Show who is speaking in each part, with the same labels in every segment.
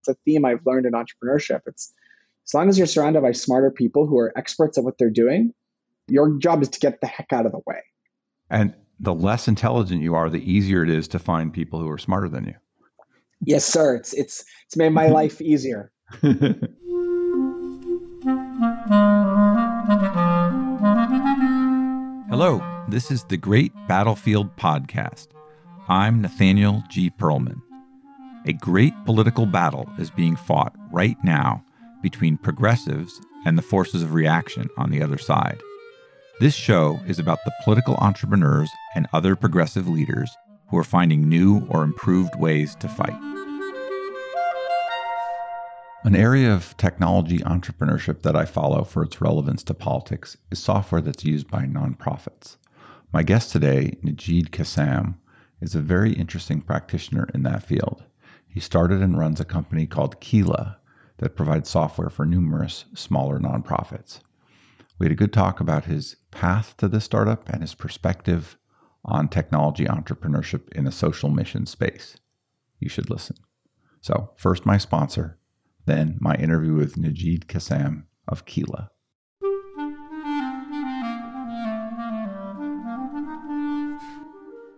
Speaker 1: It's a theme I've learned in entrepreneurship. It's as long as you're surrounded by smarter people who are experts at what they're doing, your job is to get the heck out of the way.
Speaker 2: And the less intelligent you are, the easier it is to find people who are smarter than you.
Speaker 1: Yes, sir. It's it's it's made my life easier.
Speaker 2: Hello, this is the Great Battlefield Podcast. I'm Nathaniel G. Pearlman. A great political battle is being fought right now between progressives and the forces of reaction on the other side. This show is about the political entrepreneurs and other progressive leaders who are finding new or improved ways to fight. An area of technology entrepreneurship that I follow for its relevance to politics is software that's used by nonprofits. My guest today, Nejeed Kassam, is a very interesting practitioner in that field. He started and runs a company called Keela that provides software for numerous smaller nonprofits. We had a good talk about his path to the startup and his perspective on technology entrepreneurship in a social mission space. You should listen. So, first, my sponsor, then, my interview with Nejeed Kassam of Keela.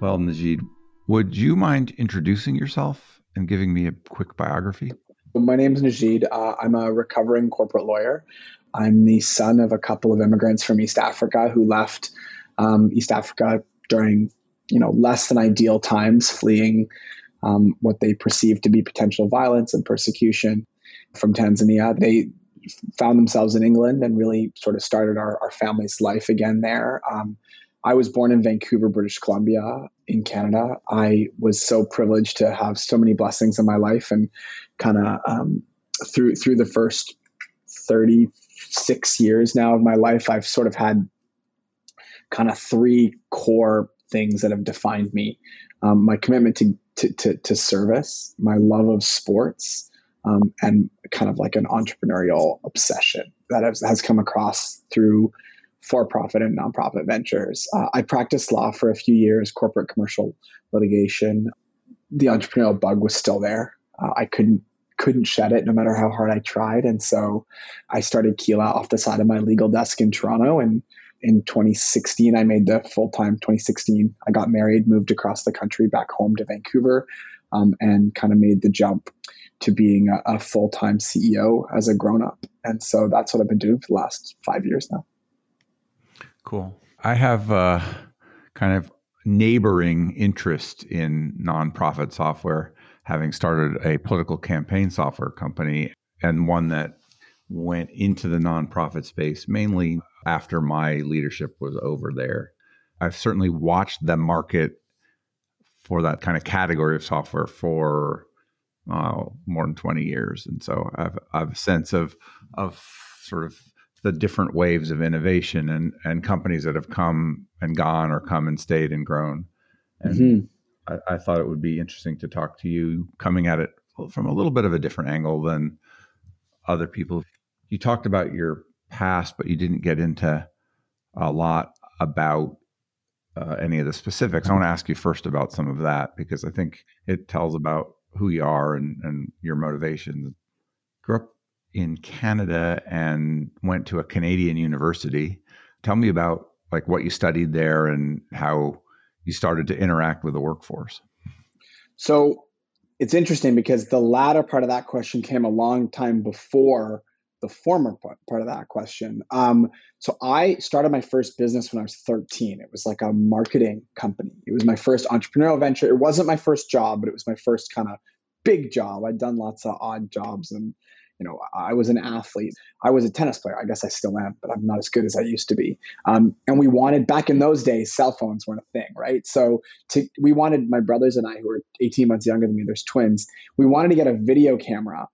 Speaker 2: Well, Nejeed, would you mind introducing yourself and giving me a quick biography?
Speaker 1: My name is Nejeed. Uh, I'm a recovering corporate lawyer. I'm the son of a couple of immigrants from East Africa who left um, East Africa during, you know, less than ideal times, fleeing um, what they perceived to be potential violence and persecution from Tanzania. They found themselves in England and really sort of started our, our family's life again there. Um, I was born in Vancouver, British Columbia, in Canada. I was so privileged to have so many blessings in my life, and kind of um, through through the first thirty six years now of my life, I've sort of had kind of three core things that have defined me: um, my commitment to, to, to to service, my love of sports, um, and kind of like an entrepreneurial obsession that has, has come across through for profit and nonprofit ventures. Uh, I practiced law for a few years, corporate commercial litigation. The entrepreneurial bug was still there. Uh, I couldn't couldn't shed it no matter how hard I tried, and so I started Keela off the side of my legal desk in Toronto. And in 2016, I made the full time. 2016, I got married, moved across the country back home to Vancouver, um, and kind of made the jump to being a, a full time CEO as a grown up. And so that's what I've been doing for the last five years now.
Speaker 2: Cool. I have a kind of neighboring interest in nonprofit software, having started a political campaign software company and one that went into the nonprofit space mainly after my leadership was over there. I've certainly watched the market for that kind of category of software for uh, more than 20 years. And so I've, I've a sense of, of sort of the different waves of innovation and and companies that have come and gone or come and stayed and grown. And mm-hmm. I, I, thought it would be interesting to talk to you coming at it from a little bit of a different angle than other people. You talked about your past, but you didn't get into a lot about uh, any of the specifics. I want to ask you first about some of that because I think it tells about who you are and, and your motivations. Grew up in Canada and went to a Canadian university. Tell me about like what you studied there and how you started to interact with the workforce.
Speaker 1: So it's interesting because the latter part of that question came a long time before the former part of that question. Um, so I started my first business when I was 13. It was like a marketing company. It was my first entrepreneurial venture. It wasn't my first job, but it was my first kind of big job. I'd done lots of odd jobs and you know, I was an athlete. I was a tennis player. I guess I still am, but I'm not as good as I used to be. Um, and we wanted back in those days, cell phones weren't a thing, right? So to, we wanted my brothers and I, who were 18 months younger than me, there's twins. We wanted to get a video camera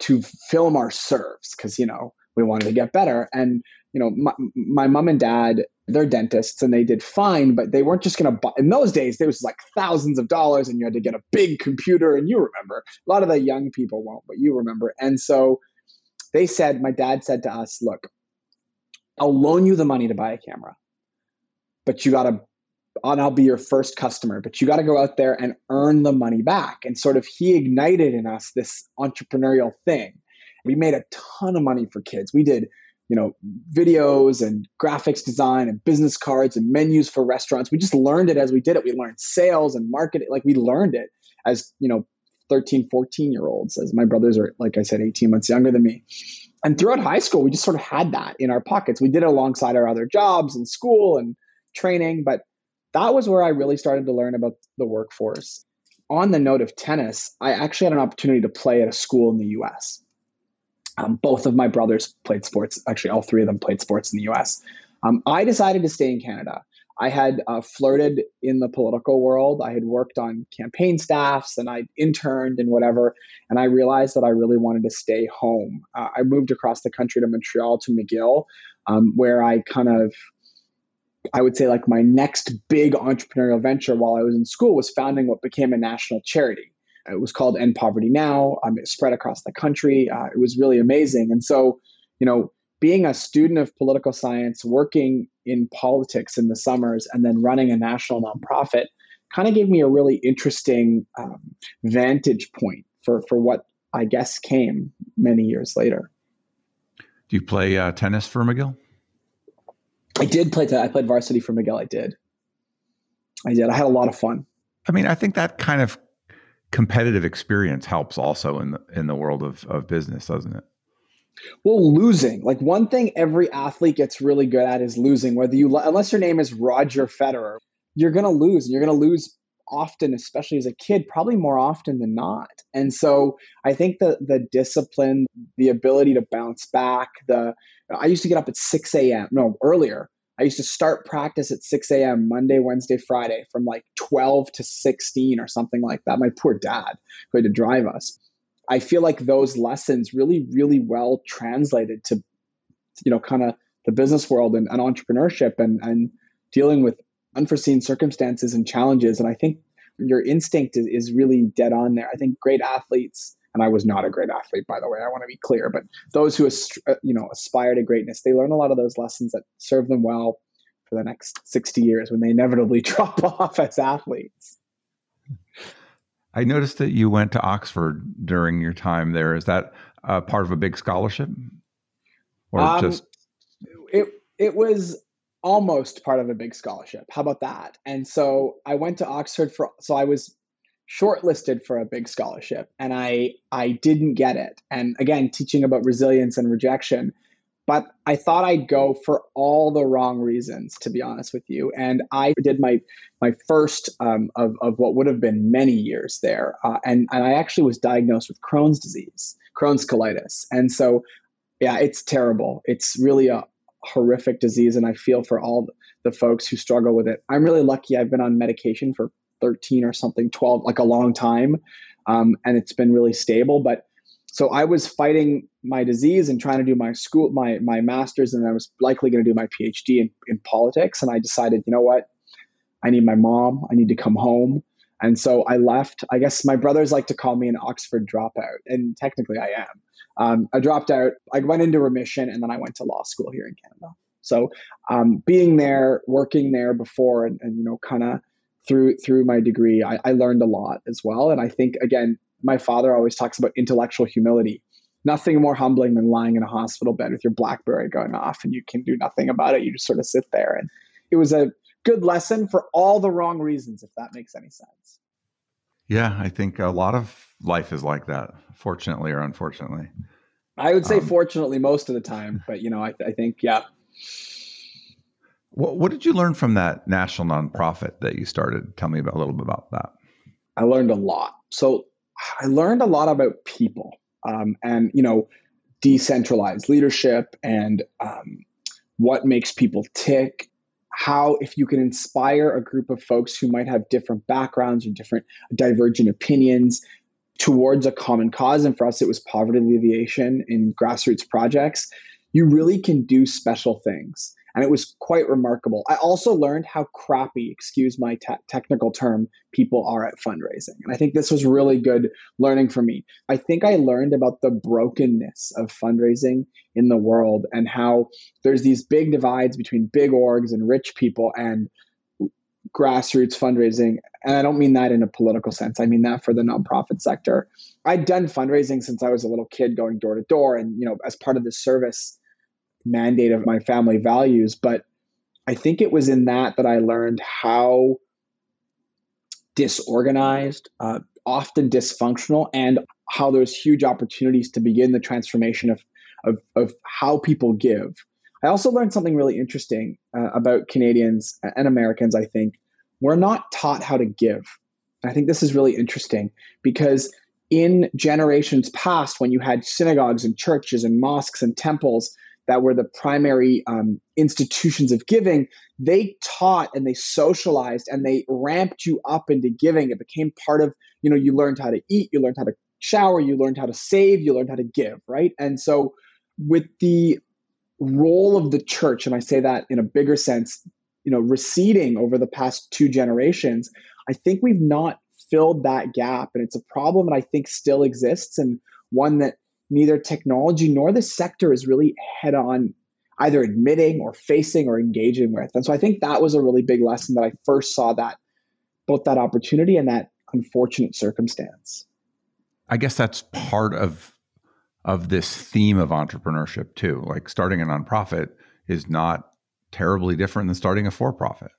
Speaker 1: to film our serves because you know we wanted to get better. And you know, my, my mom and dad, they're dentists and they did fine, but they weren't just going to buy. In those days, there was like thousands of dollars and you had to get a big computer. And you remember, a lot of the young people won't, but you remember. And so they said, my dad said to us, look, I'll loan you the money to buy a camera, but you got to, and I'll be your first customer, but you got to go out there and earn the money back. And sort of he ignited in us this entrepreneurial thing. We made a ton of money for kids. We did you know videos and graphics design and business cards and menus for restaurants. We just learned it as we did it. We learned sales and marketing like we learned it as you know 13 14 year olds as my brothers are like i said 18 months younger than me. And throughout high school we just sort of had that in our pockets. We did it alongside our other jobs and school and training but that was where i really started to learn about the workforce. On the note of tennis i actually had an opportunity to play at a school in the us um, both of my brothers played sports. Actually, all three of them played sports in the US. Um, I decided to stay in Canada. I had uh, flirted in the political world. I had worked on campaign staffs and I interned and whatever. And I realized that I really wanted to stay home. Uh, I moved across the country to Montreal to McGill, um, where I kind of, I would say, like my next big entrepreneurial venture while I was in school was founding what became a national charity. It was called End Poverty Now. Um, it spread across the country. Uh, it was really amazing. And so, you know, being a student of political science, working in politics in the summers, and then running a national nonprofit kind of gave me a really interesting um, vantage point for, for what I guess came many years later.
Speaker 2: Do you play uh, tennis for McGill?
Speaker 1: I did play. T- I played varsity for McGill. I did. I did. I had a lot of fun.
Speaker 2: I mean, I think that kind of competitive experience helps also in the in the world of, of business, doesn't it?
Speaker 1: Well, losing. Like one thing every athlete gets really good at is losing. Whether you unless your name is Roger Federer, you're going to lose and you're going to lose often especially as a kid probably more often than not and so i think the the discipline the ability to bounce back the i used to get up at 6 a.m no earlier I used to start practice at 6 a.m. Monday, Wednesday, Friday from like 12 to 16 or something like that. My poor dad who had to drive us. I feel like those lessons really, really well translated to, you know, kind of the business world and, and entrepreneurship and, and dealing with unforeseen circumstances and challenges. And I think your instinct is, is really dead on there. I think great athletes and I was not a great athlete, by the way. I want to be clear, but those who uh, you know aspire to greatness, they learn a lot of those lessons that serve them well for the next sixty years when they inevitably drop off as athletes.
Speaker 2: I noticed that you went to Oxford during your time there. Is that uh, part of a big scholarship,
Speaker 1: or um, just it? It was almost part of a big scholarship. How about that? And so I went to Oxford for. So I was shortlisted for a big scholarship and I I didn't get it. And again, teaching about resilience and rejection. But I thought I'd go for all the wrong reasons, to be honest with you. And I did my my first um, of, of what would have been many years there. Uh, and, and I actually was diagnosed with Crohn's disease, Crohn's colitis. And so, yeah, it's terrible. It's really a horrific disease. And I feel for all the folks who struggle with it. I'm really lucky I've been on medication for 13 or something, 12, like a long time. Um, and it's been really stable. But so I was fighting my disease and trying to do my school, my, my master's, and I was likely going to do my PhD in, in politics. And I decided, you know what? I need my mom. I need to come home. And so I left. I guess my brothers like to call me an Oxford dropout, and technically I am. Um, I dropped out. I went into remission, and then I went to law school here in Canada. So um, being there, working there before, and, and you know, kind of through through my degree, I, I learned a lot as well. And I think again, my father always talks about intellectual humility. Nothing more humbling than lying in a hospital bed with your BlackBerry going off and you can do nothing about it. You just sort of sit there. And it was a good lesson for all the wrong reasons, if that makes any sense.
Speaker 2: Yeah, I think a lot of life is like that, fortunately or unfortunately.
Speaker 1: I would say um, fortunately most of the time, but you know, I, I think, yeah,
Speaker 2: what, what did you learn from that national nonprofit that you started? Tell me about, a little bit about that.
Speaker 1: I learned a lot. So I learned a lot about people. um, and you know decentralized leadership and um, what makes people tick how if you can inspire a group of folks who might have different backgrounds or different divergent opinions towards a common cause and for us it was poverty alleviation in grassroots projects you really can do special things and it was quite remarkable. I also learned how crappy, excuse my te- technical term, people are at fundraising. And I think this was really good learning for me. I think I learned about the brokenness of fundraising in the world and how there's these big divides between big orgs and rich people and grassroots fundraising. And I don't mean that in a political sense. I mean that for the nonprofit sector. I'd done fundraising since I was a little kid going door to door and, you know, as part of the service mandate of my family values. But I think it was in that that I learned how disorganized, uh, often dysfunctional, and how there's huge opportunities to begin the transformation of, of, of how people give. I also learned something really interesting uh, about Canadians and Americans, I think. We're not taught how to give. I think this is really interesting because in generations past, when you had synagogues and churches and mosques and temples, that were the primary um, institutions of giving, they taught and they socialized and they ramped you up into giving. It became part of, you know, you learned how to eat, you learned how to shower, you learned how to save, you learned how to give, right? And so with the role of the church, and I say that in a bigger sense, you know, receding over the past two generations, I think we've not filled that gap. And it's a problem that I think still exists and one that neither technology nor the sector is really head on either admitting or facing or engaging with. And so I think that was a really big lesson that I first saw that both that opportunity and that unfortunate circumstance.
Speaker 2: I guess that's part of of this theme of entrepreneurship too. Like starting a nonprofit is not terribly different than starting a for-profit.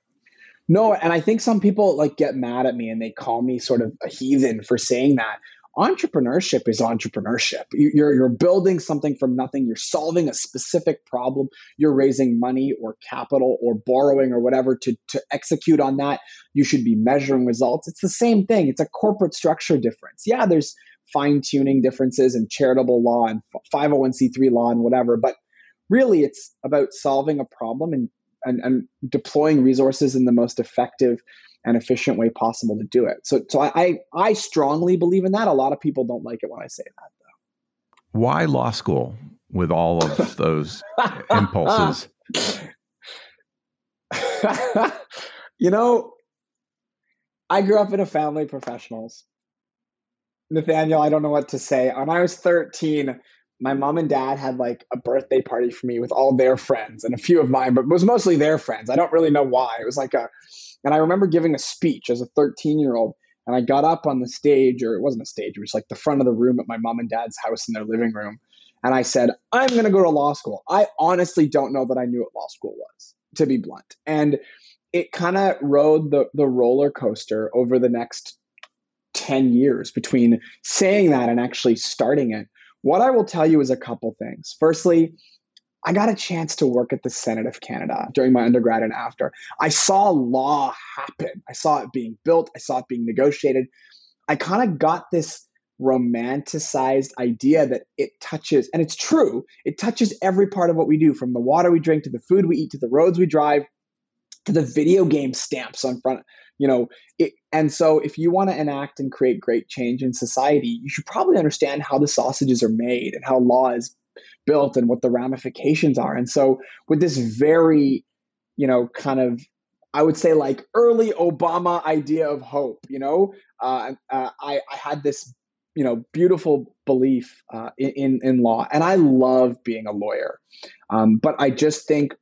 Speaker 1: No, and I think some people like get mad at me and they call me sort of a heathen for saying that entrepreneurship is entrepreneurship. You're, you're building something from nothing. You're solving a specific problem. You're raising money or capital or borrowing or whatever to, to execute on that. You should be measuring results. It's the same thing. It's a corporate structure difference. Yeah, there's fine tuning differences and charitable law and 501c3 law and whatever, but really it's about solving a problem and, and, and deploying resources in the most effective and efficient way possible to do it. So, so I, I strongly believe in that. A lot of people don't like it when I say that, though.
Speaker 2: Why law school with all of those impulses?
Speaker 1: you know, I grew up in a family of professionals. Nathaniel, I don't know what to say. When I was 13, my mom and dad had like a birthday party for me with all their friends and a few of mine, but it was mostly their friends. I don't really know why. It was like a and I remember giving a speech as a 13 year old. And I got up on the stage, or it wasn't a stage, it was like the front of the room at my mom and dad's house in their living room. And I said, I'm going to go to law school. I honestly don't know that I knew what law school was, to be blunt. And it kind of rode the, the roller coaster over the next 10 years between saying that and actually starting it. What I will tell you is a couple things. Firstly, I got a chance to work at the Senate of Canada during my undergrad and after. I saw law happen. I saw it being built, I saw it being negotiated. I kind of got this romanticized idea that it touches, and it's true, it touches every part of what we do from the water we drink to the food we eat to the roads we drive to the video game stamps on front you know it, and so if you want to enact and create great change in society you should probably understand how the sausages are made and how law is built and what the ramifications are. And so with this very, you know, kind of I would say like early Obama idea of hope, you know, uh, uh, I, I had this, you know, beautiful belief uh, in, in law, and I love being a lawyer, um, but I just think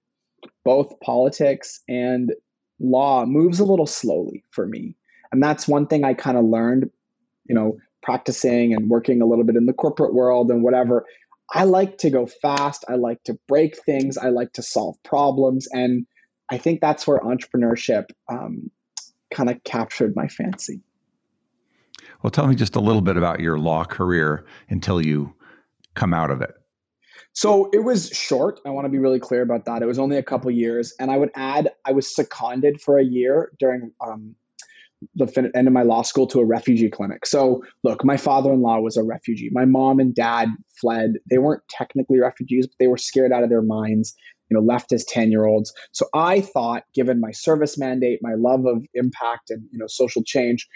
Speaker 1: both politics and law moves a little slowly for me, and that's one thing I kind of learned, you know, practicing and working a little bit in the corporate world and whatever I like to go fast. I like to break things. I like to solve problems. And I think that's where entrepreneurship um, kind of captured my fancy.
Speaker 2: Well, tell me just a little bit about your law career until you come out of it.
Speaker 1: So it was short. I want to be really clear about that. It was only a couple years. And I would add, I was seconded for a year during um, the fin- end of my law school to a refugee clinic. So, look, my father in law was a refugee. My mom and dad fled. They weren't technically refugees, but they were scared out of their minds, you know, left as 10 year olds. So, I thought, given my service mandate, my love of impact and, you know, social change,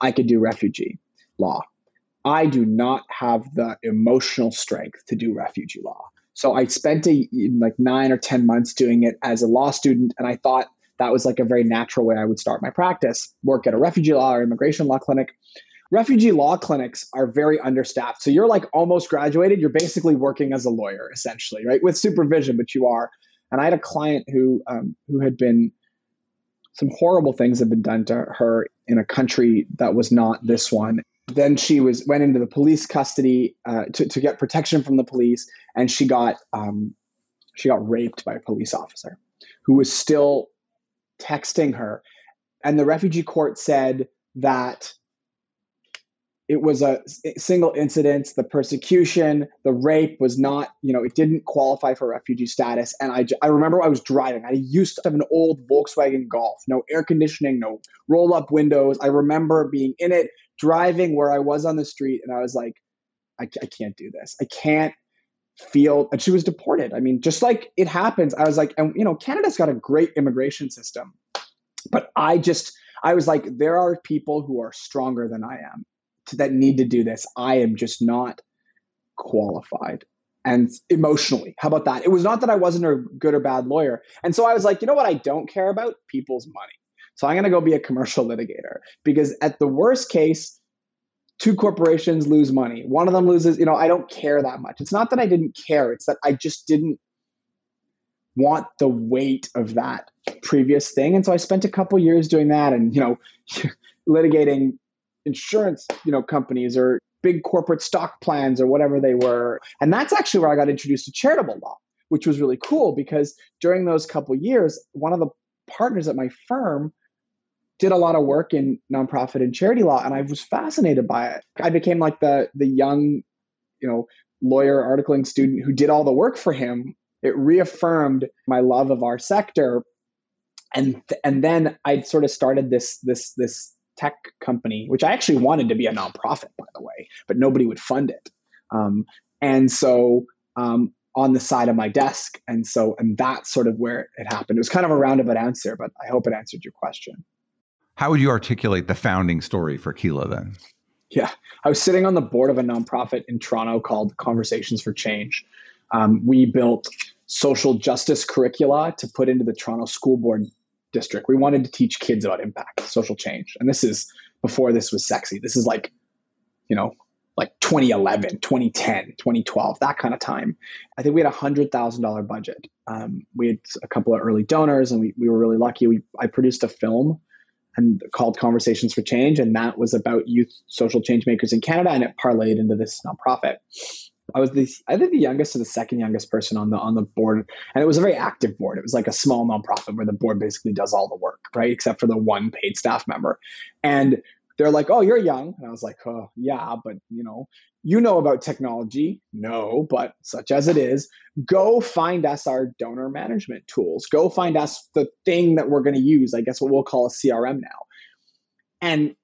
Speaker 1: I could do refugee law. I do not have the emotional strength to do refugee law. So I spent a, like nine or 10 months doing it as a law student. And I thought that was like a very natural way I would start my practice work at a refugee law or immigration law clinic. Refugee law clinics are very understaffed. So you're like almost graduated. You're basically working as a lawyer, essentially, right? With supervision, but you are. And I had a client who um, who had been some horrible things had been done to her in a country that was not this one. Then she was went into the police custody uh, to, to get protection from the police, and she got um, she got raped by a police officer who was still texting her. And the refugee court said that it was a single incident. The persecution, the rape was not, you know, it didn't qualify for refugee status. And I, I remember I was driving. I used to have an old Volkswagen Golf, no air conditioning, no roll up windows. I remember being in it, driving where I was on the street, and I was like, I, I can't do this. I can't feel and she was deported i mean just like it happens i was like and you know canada's got a great immigration system but i just i was like there are people who are stronger than i am that need to do this i am just not qualified. And emotionally how about that? It was not that i wasn't a good or bad lawyer. And so i was like you know what i don't care about? People's money. So i'm going to go be a commercial litigator. Because at the worst case two corporations lose money. One of them loses, you know, I don't care that much. It's not that I didn't care, it's that I just didn't want the weight of that previous thing. And so I spent a couple years doing that and, you know, litigating insurance, you know, companies or big corporate stock plans or whatever they were. And that's actually where I got introduced to charitable law, which was really cool because during those couple years, one of the partners at my firm did a lot of work in nonprofit and charity law and I was fascinated by it. I became like the the young, you know, lawyer articling student who did all the work for him. It reaffirmed my love of our sector. And and then I sort of started this this this tech company, which I actually wanted to be a nonprofit, by the way, but nobody would fund it. Um, and so um, on the side of my desk. And so, and that's sort of where it happened. It was kind of a roundabout answer, but I hope it answered your question.
Speaker 2: How would you articulate the founding story for Keela then?
Speaker 1: Yeah, I was sitting on the board of a nonprofit in Toronto called Conversations for Change. Um, we built social justice curricula to put into the Toronto School Board district. We wanted to teach kids about impact, social change. And this is before this was sexy. This is like, you know, like 2011, 2010, 2012, that kind of time. I think we had a hundred thousand dollar budget. Um, we had a couple of early donors, and we, we were really lucky. We I produced a film and called Conversations for Change, and that was about youth social change makers in Canada, and it parlayed into this nonprofit. I was the think the youngest or the second youngest person on the on the board, and it was a very active board. It was like a small nonprofit where the board basically does all the work, right, except for the one paid staff member. And they're like, "Oh, you're young," and I was like, "Oh, yeah, but you know, you know about technology? No, but such as it is, go find us our donor management tools. Go find us the thing that we're going to use. I guess what we'll call a CRM now." And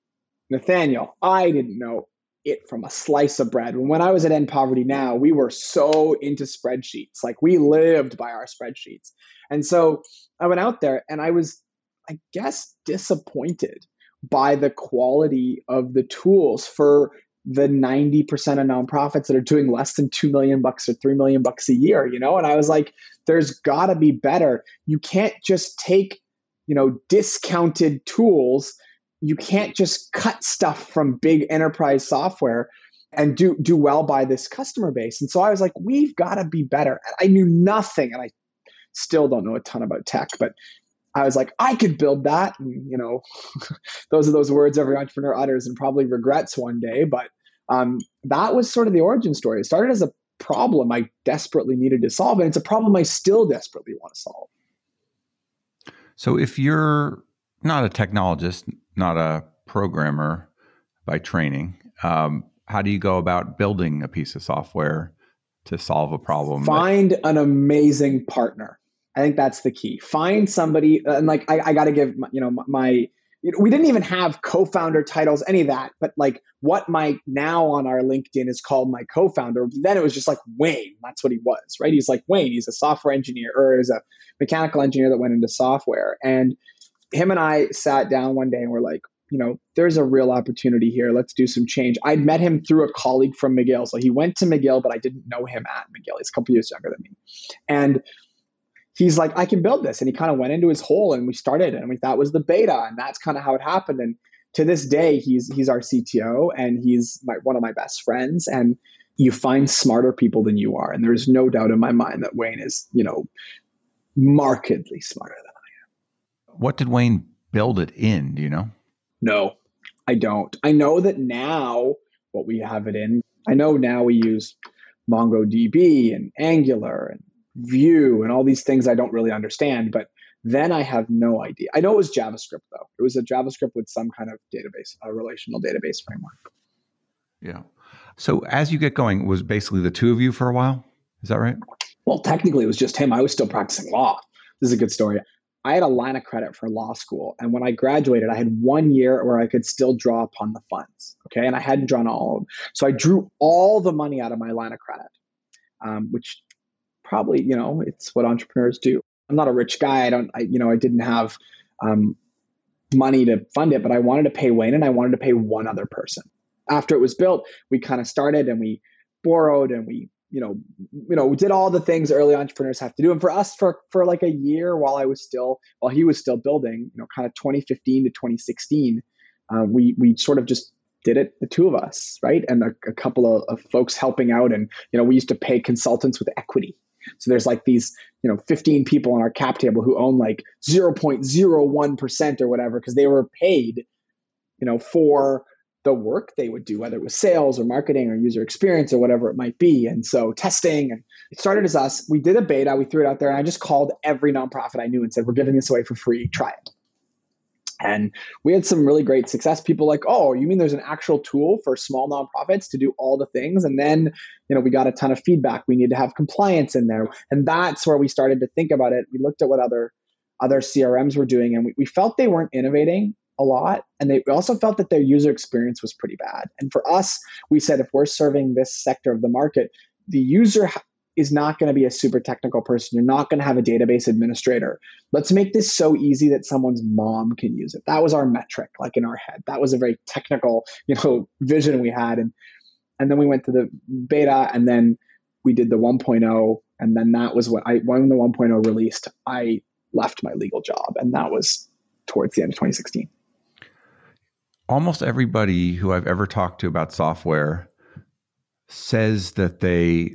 Speaker 1: Nathaniel, I didn't know it from a slice of bread. When I was at End Poverty Now, we were so into spreadsheets. Like we lived by our spreadsheets. And so I went out there and I was, I guess, disappointed by the quality of the tools for the 90% of nonprofits that are doing less than 2 million bucks or 3 million bucks a year, you know? And I was like, there's got to be better. You can't just take, you know, discounted tools. You can't just cut stuff from big enterprise software and do do well by this customer base. And so I was like, we've got to be better. I knew nothing and I still don't know a ton about tech, but I was like, I could build that. And, you know, those are those words every entrepreneur utters and probably regrets one day. But um, that was sort of the origin story. It started as a problem I desperately needed to solve, and it's a problem I still desperately want to solve.
Speaker 2: So, if you're not a technologist, not a programmer by training, um, how do you go about building a piece of software to solve a problem?
Speaker 1: Find that- an amazing partner I think that's the key. Find somebody, uh, and like I, I got to give you know my we didn't even have co-founder titles, any of that. But like what my now on our LinkedIn is called my co-founder. Then it was just like Wayne. That's what he was, right? He's like Wayne. He's a software engineer or is a mechanical engineer that went into software. And him and I sat down one day and we're like, you know, there's a real opportunity here. Let's do some change. I'd met him through a colleague from McGill. So he went to McGill, but I didn't know him at McGill. He's a couple years younger than me. And he's like, I can build this. And he kind of went into his hole and we started and we thought was the beta. And that's kind of how it happened. And to this day, he's he's our CTO and he's my, one of my best friends. And you find smarter people than you are. And there's no doubt in my mind that Wayne is, you know, markedly smarter than I.
Speaker 2: What did Wayne build it in? Do you know?
Speaker 1: No, I don't. I know that now what we have it in, I know now we use MongoDB and Angular and Vue and all these things I don't really understand, but then I have no idea. I know it was JavaScript though. It was a JavaScript with some kind of database, a relational database framework.
Speaker 2: Yeah. So as you get going, was basically the two of you for a while? Is that right?
Speaker 1: Well, technically it was just him. I was still practicing law. This is a good story. I had a line of credit for law school. And when I graduated, I had one year where I could still draw upon the funds. Okay. And I hadn't drawn all of them. So I drew all the money out of my line of credit, um, which probably, you know, it's what entrepreneurs do. I'm not a rich guy. I don't, I, you know, I didn't have um, money to fund it, but I wanted to pay Wayne and I wanted to pay one other person. After it was built, we kind of started and we borrowed and we you know, you know, we did all the things early entrepreneurs have to do. And for us, for for like a year, while I was still, while he was still building, you know, kind of 2015 to 2016, uh, we we sort of just did it, the two of us, right, and a, a couple of, of folks helping out. And you know, we used to pay consultants with equity. So there's like these, you know, 15 people on our cap table who own like 0.01% or whatever because they were paid, you know, for the work they would do, whether it was sales or marketing or user experience or whatever it might be. And so testing and it started as us. We did a beta, we threw it out there, and I just called every nonprofit I knew and said, We're giving this away for free, try it. And we had some really great success. People like, oh, you mean there's an actual tool for small nonprofits to do all the things? And then, you know, we got a ton of feedback. We need to have compliance in there. And that's where we started to think about it. We looked at what other other CRMs were doing and we, we felt they weren't innovating a lot. And they also felt that their user experience was pretty bad. And for us, we said if we're serving this sector of the market, the user is not going to be a super technical person. You're not going to have a database administrator. Let's make this so easy that someone's mom can use it. That was our metric, like in our head. That was a very technical, you know, vision we had. And and then we went to the beta, and then we did the 1.0, and then that was what I when the 1.0 released, I left my legal job, and that was towards the end of 2016
Speaker 2: almost everybody who I've ever talked to about software says that they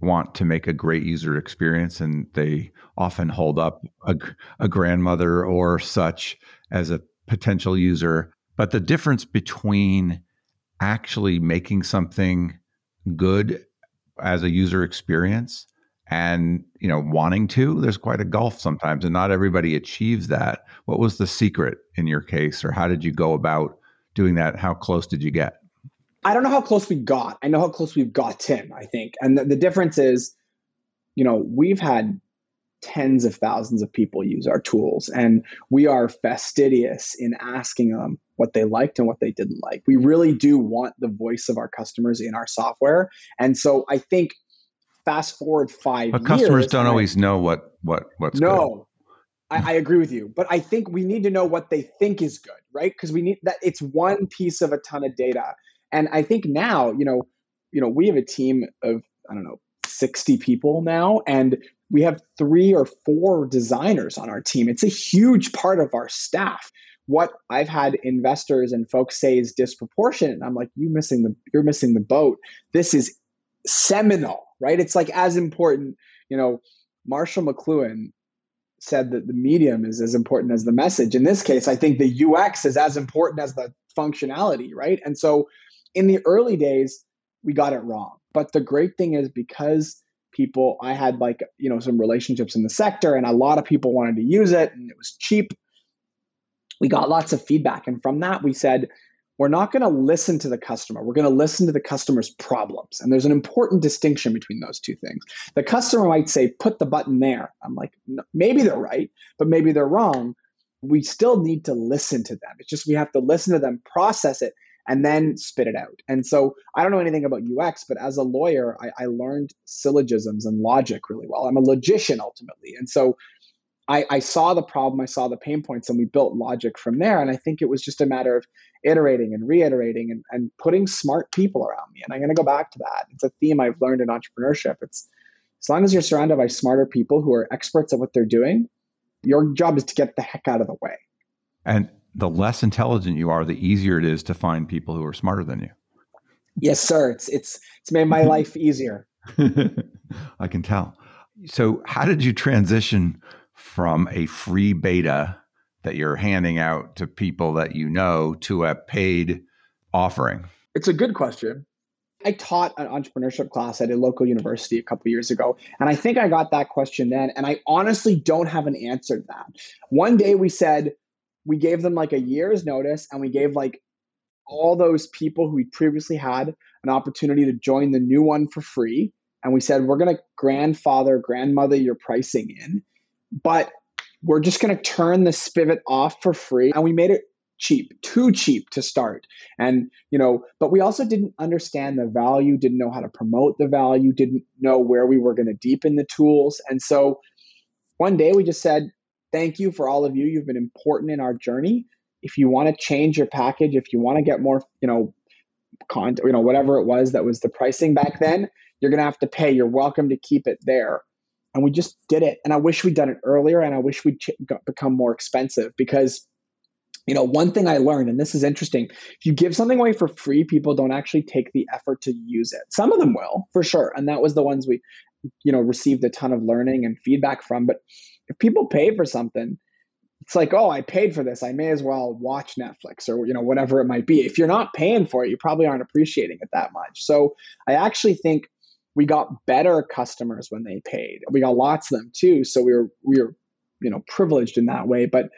Speaker 2: want to make a great user experience and they often hold up a, a grandmother or such as a potential user. But the difference between actually making something good as a user experience and you know wanting to there's quite a gulf sometimes and not everybody achieves that what was the secret in your case or how did you go about doing that, how close did you get?
Speaker 1: I don't know how close we got. I know how close we've got Tim, I think. And the, the difference is, you know, we've had tens of thousands of people use our tools and we are fastidious in asking them what they liked and what they didn't like. We really do want the voice of our customers in our software. And so I think fast forward five
Speaker 2: but customers don't always know what what what's
Speaker 1: no
Speaker 2: good.
Speaker 1: I, I, agree with you, but I think we need to know what they think is good, right? Because we need that. It's one piece of a ton of data, and I think now, you know, you know, we have a team of I don't know, sixty people now, and we have three or four designers on our team. It's a huge part of our staff. What I've had investors and folks say is disproportionate. I'm like, you missing the you're missing the boat. This is seminal, right? It's like as important, you know. Marshall McLuhan said that the medium is as important as the message. In this case, I think the UX is as important as the functionality, right? And so in the early days, we got it wrong. But the great thing is because people, I had like, you know, some relationships in the sector and a lot of people wanted to use it and it was cheap. We got lots of feedback. And from that, we said, we're not going to listen to the customer. We're going to listen to the customer's problems. And there's an important distinction between those two things. The customer might say, put the button there. I'm like, maybe they're right, but maybe they're wrong. we still need to listen to them. It's just we have to listen to them, process it, and then spit it out. And so I don't know anything about UX, but as a lawyer, I, I learned syllogisms and logic really well. I'm a logician ultimately. And so I, I, saw the problem, I saw the pain points, and we built logic from there. And I think it was just a matter of iterating and reiterating and, and putting smart people around me. And I'm going to go back to that. It's a theme I've learned in entrepreneurship. It's as long as you're surrounded by smarter people who are experts at what they're doing, your job is to get the heck out of the way.
Speaker 2: And the less intelligent you are, the easier it is to find people who are smarter than you.
Speaker 1: Yes, sir. It's it's it's made my life easier.
Speaker 2: I can tell. So, how did you transition from a free beta that you're handing out to people that you know to a paid offering?
Speaker 1: It's a good question. I taught an entrepreneurship class at a local university a couple years ago, and I think I got that question then. And I honestly don't have an answer to that. One day we said we gave them like a year's notice, and we gave like all those people who we previously had an opportunity to join the new one for free. And we said, we're going to grandfather, grandmother your pricing in, but we're just going to turn the spigot off for free. And we made it cheap, too cheap to start. And, you know, but we also didn't understand the value, didn't know how to promote the value, didn't know where we were going to deepen the tools. And so one day we just said, thank you for all of you. You've been important in our journey. If you want to change your package, if you want to get more, you know, content, you know, whatever it was that was the pricing back then, you're going to have to pay. You're welcome to keep it there. And we just did it. And I wish we'd done it earlier and I wish we'd ch- become more expensive because you know, one thing I learned, and this is interesting, if you give something away for free, people don't actually take the effort to use it. Some of them will, for sure. And that was the ones we, you know, received a ton of learning and feedback from. But if people pay for something, it's like, oh, I paid for this. I may as well watch Netflix or, you know, whatever it might be. If you're not paying for it, you probably aren't appreciating it that much. So I actually think we got better customers when they paid. We got lots of them too. So we were, we were, you know, privileged in that way. But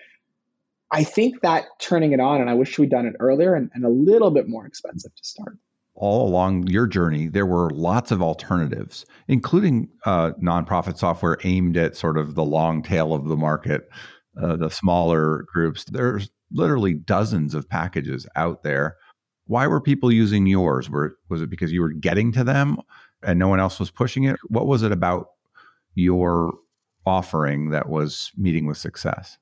Speaker 1: I think that turning it on, and I wish we'd done it earlier and, and a little bit more expensive to start.
Speaker 2: All along your journey, there were lots of alternatives, including uh, nonprofit software aimed at sort of the long tail of the market, uh, the smaller groups. There's literally dozens of packages out there. Why were people using yours? Were, was it because you were getting to them and no one else was pushing it? What was it about your offering that was meeting with success?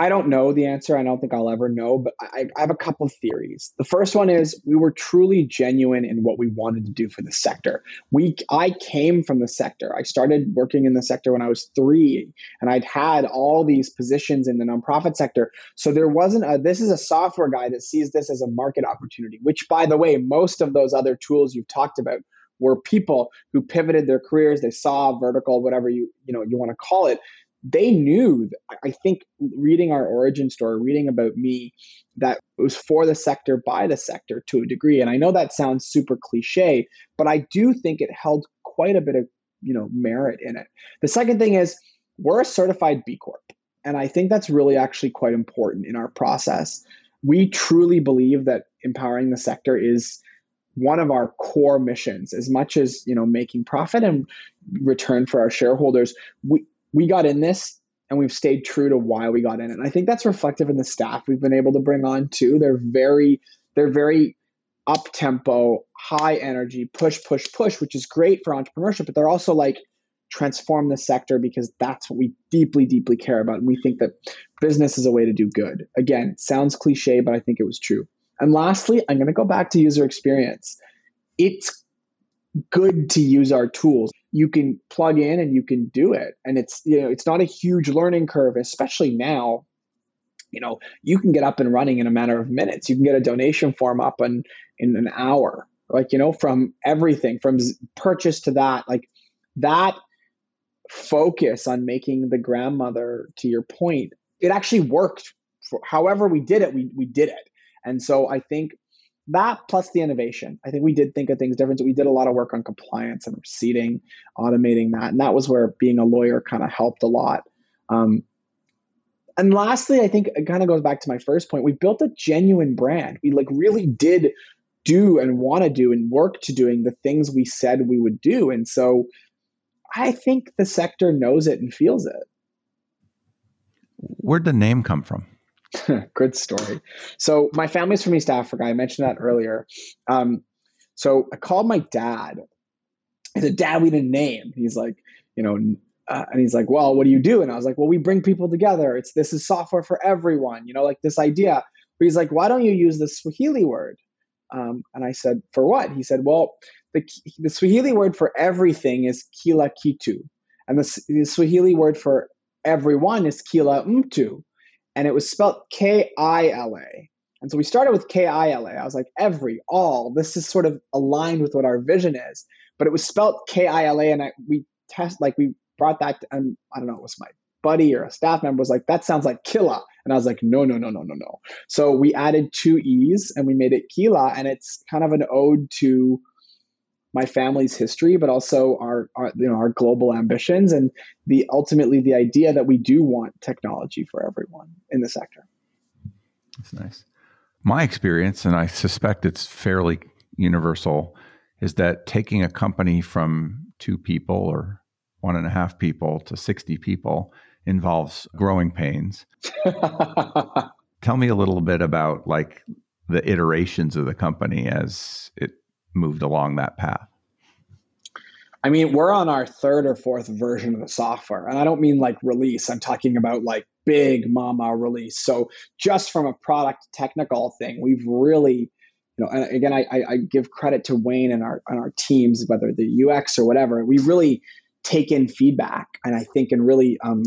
Speaker 1: I don't know the answer. I don't think I'll ever know, but I, I, have a couple of theories. The first one is we were truly genuine in what we wanted to do for the sector. We, I came from the sector. I started working in the sector when I was three, and I'd had all these positions in the nonprofit sector. So there wasn't a. This is a software guy that sees this as a market opportunity. Which, by the way, most of those other tools you've talked about were people who pivoted their careers. They saw vertical, whatever you you know you want to call it they knew i think reading our origin story reading about me that it was for the sector by the sector to a degree and i know that sounds super cliche but i do think it held quite a bit of you know merit in it the second thing is we're a certified b corp and i think that's really actually quite important in our process we truly believe that empowering the sector is one of our core missions as much as you know making profit and return for our shareholders we we got in this and we've stayed true to why we got in it. And I think that's reflective in the staff we've been able to bring on too. They're very they're very up tempo, high energy, push, push, push, which is great for entrepreneurship, but they're also like transform the sector because that's what we deeply, deeply care about. And we think that business is a way to do good. Again, sounds cliche, but I think it was true. And lastly, I'm going to go back to user experience. It's good to use our tools. You can plug in and you can do it. And it's you know it's not a huge learning curve especially now. You know you can get up and running in a matter of minutes. You can get a donation form up in in an hour. Like you know from everything from purchase to that. Like that focus on making the grandmother to your point it actually worked for however we did it we we did it and so i think that plus the innovation. I think we did think of things different. We did a lot of work on compliance and receipting, automating that. And that was where being a lawyer kind of helped a lot. Um, and lastly, I think it kind of goes back to my first point. We built a genuine brand. We like really did do and want to do and work to doing the things we said we would do. And so I think the sector knows it and feels it.
Speaker 2: Where'd the name come from?
Speaker 1: Good story. So my family's from East Africa. I mentioned that earlier. Um, so I called my dad. I said, "Dad, we didn't name." He's like, you know, uh, and he's like, "Well, what do you do?" And I was like, "Well, we bring people together. It's this is software for everyone. You know, like this idea." But he's like, "Why don't you use the Swahili word?" Um, and I said, "For what?" He said, "Well, the the Swahili word for everything is kila kitu, and the, the Swahili word for everyone is kila mtu." And it was spelled K I L A. And so we started with K I L A. I was like, every, all, this is sort of aligned with what our vision is. But it was spelled K I L A. And I, we test, like, we brought that, to, and I don't know, it was my buddy or a staff member was like, that sounds like Killa. And I was like, no, no, no, no, no, no. So we added two E's and we made it Keela. And it's kind of an ode to my family's history, but also our, our you know our global ambitions and the ultimately the idea that we do want technology for everyone in the sector.
Speaker 2: That's nice. My experience, and I suspect it's fairly universal, is that taking a company from two people or one and a half people to 60 people involves growing pains. Tell me a little bit about like the iterations of the company as it moved along that path?
Speaker 1: I mean, we're on our third or fourth version of the software. And I don't mean like release, I'm talking about like big mama release. So, just from a product technical thing, we've really, you know, and again, I, I give credit to Wayne and our, and our teams, whether the UX or whatever, we really take in feedback and I think and really um,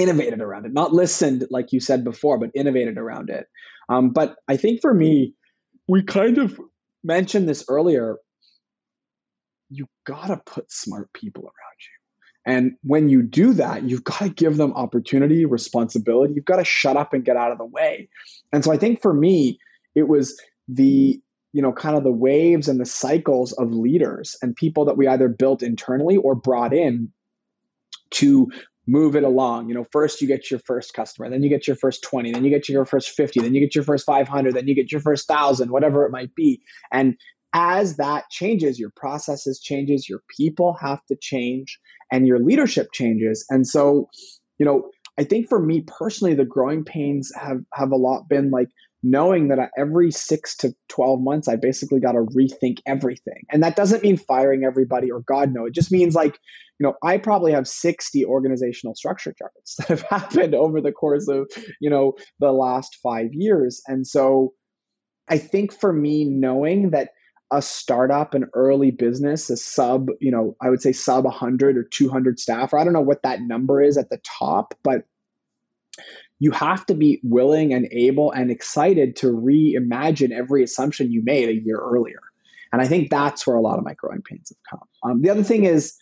Speaker 1: innovated around it. Not listened, like you said before, but innovated around it. Um, but I think for me, we kind of mentioned this earlier. You got to put smart people around you. And when you do that, you've got to give them opportunity, responsibility. You've got to shut up and get out of the way. And so I think for me, it was the you know kind of the waves and the cycles of leaders and people that we either built internally or brought in to move it along. You know, first you get your first customer, then you get your first 20, then you get your first 50, then you get your first 500, then you get your first 1000, whatever it might be. And as that changes, your processes changes, your people have to change and your leadership changes. And so, you know, I think for me personally, the growing pains have have a lot been like knowing that every six to 12 months, I basically got to rethink everything. And that doesn't mean firing everybody or God, no. It just means like, you know, I probably have 60 organizational structure charts that have happened over the course of, you know, the last five years. And so I think for me, knowing that a startup, an early business, a sub, you know, I would say sub 100 or 200 staff, or I don't know what that number is at the top, but you have to be willing and able and excited to reimagine every assumption you made a year earlier. And I think that's where a lot of my growing pains have come. Um, the other thing is,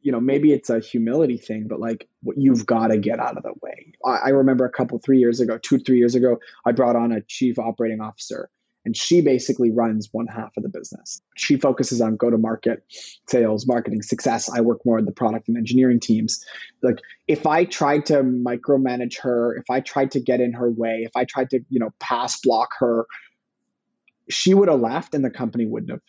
Speaker 1: you know, maybe it's a humility thing, but like what you've got to get out of the way. I, I remember a couple, three years ago, two, three years ago, I brought on a chief operating officer and she basically runs one half of the business. She focuses on go to market, sales, marketing, success. I work more in the product and engineering teams. Like if I tried to micromanage her, if I tried to get in her way, if I tried to, you know, pass block her, she would have left and the company wouldn't have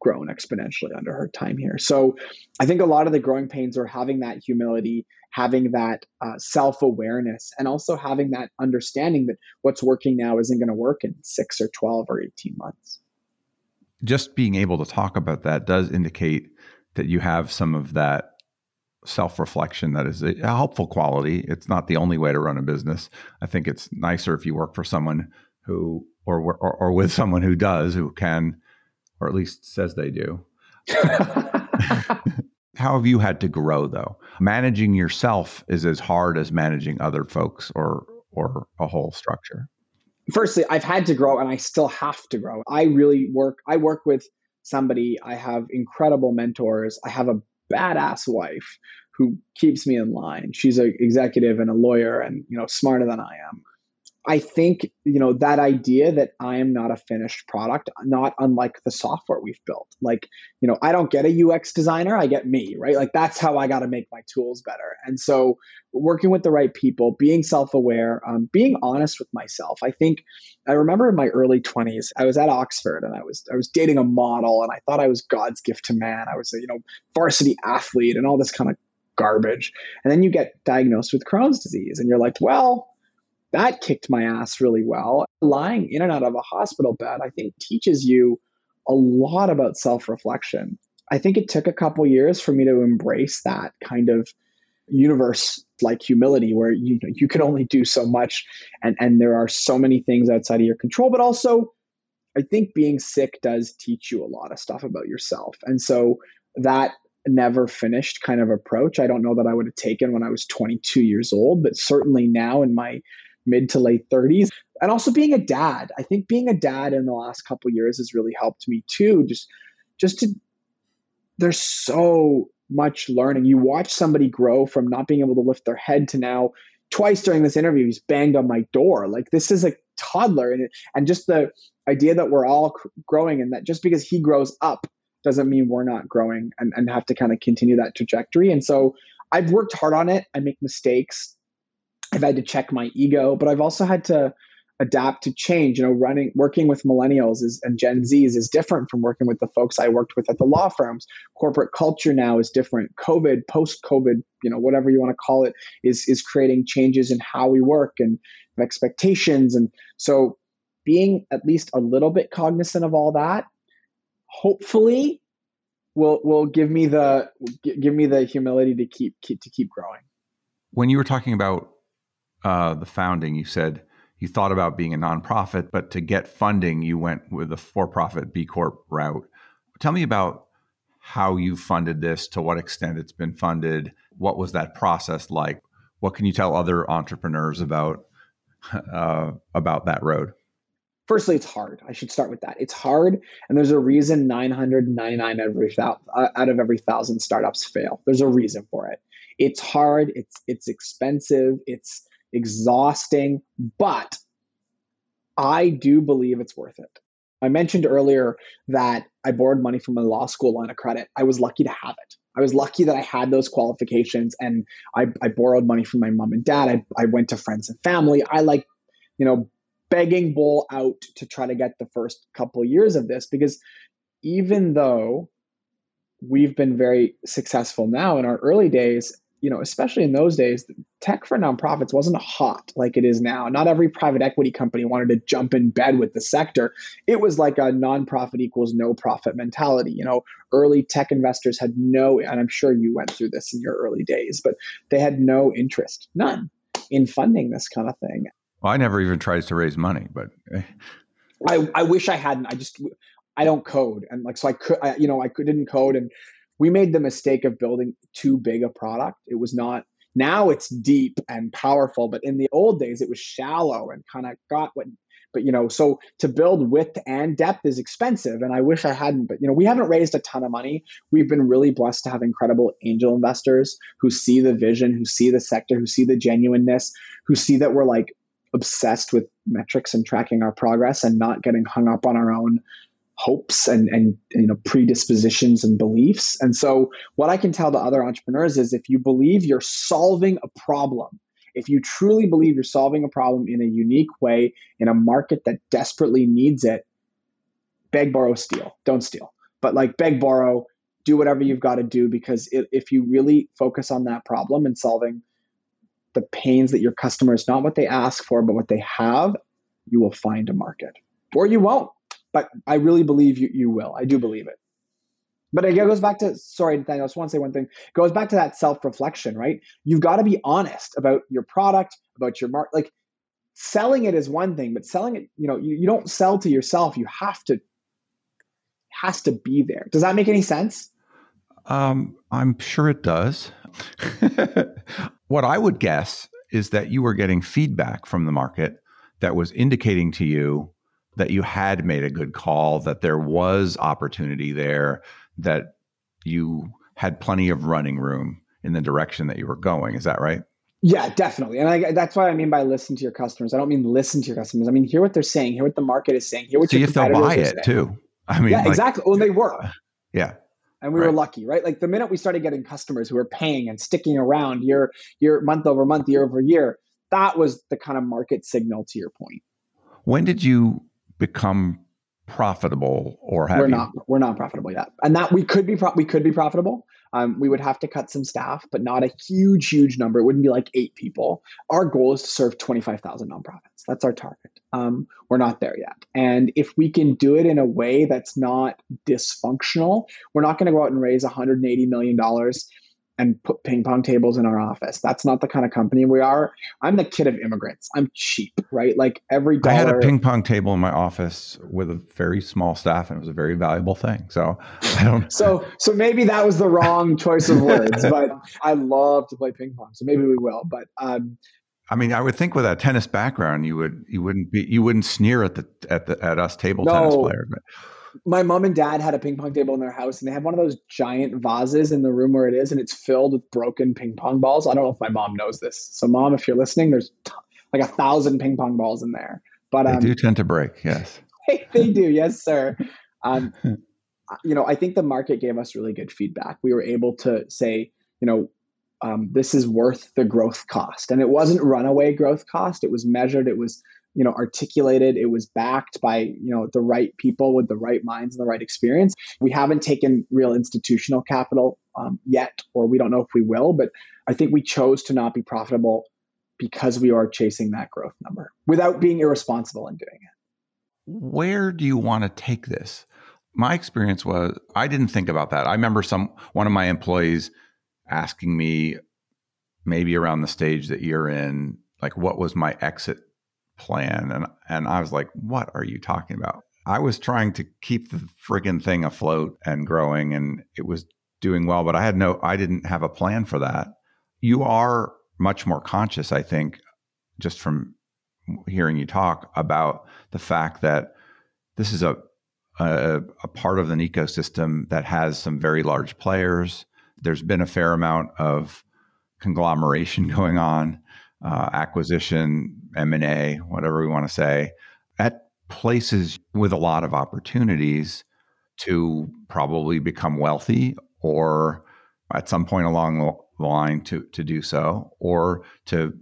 Speaker 1: grown exponentially under her time here. So I think a lot of the growing pains are having that humility, having that uh, self awareness, and also having that understanding that what's working now isn't going to work in six or 12 or 18 months.
Speaker 2: Just being able to talk about that does indicate that you have some of that self reflection that is a helpful quality. It's not the only way to run a business. I think it's nicer if you work for someone who, or, or, or with someone who does, who can or at least says they do. How have you had to grow though? Managing yourself is as hard as managing other folks or or a whole structure.
Speaker 1: Firstly, I've had to grow and I still have to grow. I really work I work with somebody, I have incredible mentors. I have a badass wife who keeps me in line. She's an executive and a lawyer and, you know, smarter than I am. I think, you know, that idea that I am not a finished product, not unlike the software we've built. Like, you know, I don't get a UX designer, I get me, right? Like that's how I got to make my tools better. And so working with the right people, being self-aware, um, being honest with myself. I think I remember in my early 20s, I was at Oxford and I was I was dating a model and I thought I was God's gift to man. I was a, you know, varsity athlete and all this kind of garbage. And then you get diagnosed with Crohn's disease and you're like, well, that kicked my ass really well. Lying in and out of a hospital bed, I think, teaches you a lot about self reflection. I think it took a couple years for me to embrace that kind of universe like humility where you you can only do so much and and there are so many things outside of your control but also I think being sick does teach you a lot of stuff about yourself. And so that never finished kind of approach, I don't know that I would have taken when I was 22 years old, but certainly now in my mid to late 30s. And also being a dad. I think being a dad in the last couple years has really helped me too. Just just to there's so much learning. You watch somebody grow from not being able to lift their head to now twice during this interview he's banged on my door. Like this is a toddler and and just the idea that we're all growing and that just because he grows up doesn't mean we're not growing and, and have to kind of continue that trajectory. And so I've worked hard on it. I make mistakes. I've had to check my ego, but I've also had to adapt to change. You know, running working with millennials is, and Gen Zs is different from working with the folks I worked with at the law firms. Corporate culture now is different. COVID, post COVID, you know, whatever you want to call it, is is creating changes in how we work and expectations. And so being at least a little bit cognizant of all that, hopefully will will give me the give me the humility to keep, keep to keep growing.
Speaker 2: When you were talking about uh, the founding, you said you thought about being a nonprofit, but to get funding, you went with a for profit B Corp route. Tell me about how you funded this, to what extent it's been funded. What was that process like? What can you tell other entrepreneurs about uh, about that road?
Speaker 1: Firstly, it's hard. I should start with that. It's hard, and there's a reason 999 every uh, out of every thousand startups fail. There's a reason for it. It's hard. It's it's expensive. It's exhausting, but I do believe it's worth it. I mentioned earlier that I borrowed money from a law school line of credit. I was lucky to have it. I was lucky that I had those qualifications and I, I borrowed money from my mom and dad. I, I went to friends and family. I like, you know, begging bowl out to try to get the first couple years of this because even though we've been very successful now in our early days, you know, especially in those days, tech for nonprofits wasn't hot like it is now. Not every private equity company wanted to jump in bed with the sector. It was like a nonprofit equals no profit mentality. You know, early tech investors had no, and I'm sure you went through this in your early days, but they had no interest, none, in funding this kind of thing.
Speaker 2: Well, I never even tried to raise money, but
Speaker 1: eh. I, I wish I hadn't. I just I don't code, and like so I could, I, you know, I could, didn't code, and we made the mistake of building too big a product. It was not. Now it's deep and powerful, but in the old days it was shallow and kind of got what. But you know, so to build width and depth is expensive, and I wish I hadn't. But you know, we haven't raised a ton of money. We've been really blessed to have incredible angel investors who see the vision, who see the sector, who see the genuineness, who see that we're like obsessed with metrics and tracking our progress and not getting hung up on our own hopes and and you know predispositions and beliefs and so what i can tell the other entrepreneurs is if you believe you're solving a problem if you truly believe you're solving a problem in a unique way in a market that desperately needs it beg borrow steal don't steal but like beg borrow do whatever you've got to do because it, if you really focus on that problem and solving the pains that your customers, not what they ask for, but what they have, you will find a market. Or you won't. But I really believe you, you will. I do believe it. But it goes back to, sorry, Daniel, I just want to say one thing. It goes back to that self reflection, right? You've got to be honest about your product, about your market. Like selling it is one thing, but selling it, you know, you, you don't sell to yourself. You have to, has to be there. Does that make any sense?
Speaker 2: Um, I'm sure it does. what I would guess is that you were getting feedback from the market that was indicating to you that you had made a good call, that there was opportunity there, that you had plenty of running room in the direction that you were going. Is that right?
Speaker 1: Yeah, definitely. And I, that's what I mean by listen to your customers. I don't mean listen to your customers. I mean hear what they're saying, hear what the market is saying, hear what
Speaker 2: See
Speaker 1: your
Speaker 2: if they'll buy it saying. too. I mean,
Speaker 1: yeah, like, exactly. Well, they were.
Speaker 2: Yeah
Speaker 1: and we right. were lucky right like the minute we started getting customers who were paying and sticking around year year month over month year over year that was the kind of market signal to your point
Speaker 2: when did you become profitable or have
Speaker 1: we're
Speaker 2: you?
Speaker 1: not we're not profitable yet. And that we could be pro- we could be profitable. Um, we would have to cut some staff but not a huge huge number. It wouldn't be like eight people. Our goal is to serve 25000 nonprofits. That's our target. Um, we're not there yet. And if we can do it in a way that's not dysfunctional we're not going to go out and raise 180 million dollars and put ping pong tables in our office. That's not the kind of company we are. I'm the kid of immigrants. I'm cheap, right? Like every dollar.
Speaker 2: I had a ping pong table in my office with a very small staff, and it was a very valuable thing. So I don't.
Speaker 1: so so maybe that was the wrong choice of words, but I love to play ping pong, so maybe we will. But um,
Speaker 2: I mean, I would think with a tennis background, you would you wouldn't be you wouldn't sneer at the at the at us table
Speaker 1: No.
Speaker 2: tennis players. But
Speaker 1: my mom and dad had a ping pong table in their house, and they have one of those giant vases in the room where it is, and it's filled with broken ping pong balls. I don't know if my mom knows this. So, mom, if you're listening, there's t- like a thousand ping pong balls in there. But
Speaker 2: they
Speaker 1: um,
Speaker 2: do tend to break. Yes.
Speaker 1: they do, yes, sir. Um, you know, I think the market gave us really good feedback. We were able to say, you know, um, this is worth the growth cost, and it wasn't runaway growth cost. It was measured. It was, you know, articulated. It was backed by, you know, the right people with the right minds and the right experience. We haven't taken real institutional capital um, yet, or we don't know if we will. But I think we chose to not be profitable because we are chasing that growth number without being irresponsible in doing it.
Speaker 2: Where do you want to take this? My experience was I didn't think about that. I remember some one of my employees asking me maybe around the stage that you're in, like what was my exit plan? And and I was like, what are you talking about? I was trying to keep the friggin' thing afloat and growing and it was doing well, but I had no I didn't have a plan for that. You are much more conscious, I think, just from hearing you talk about the fact that this is a a, a part of an ecosystem that has some very large players. There's been a fair amount of conglomeration going on, uh, acquisition, M and A, whatever we want to say, at places with a lot of opportunities to probably become wealthy, or at some point along the line to to do so, or to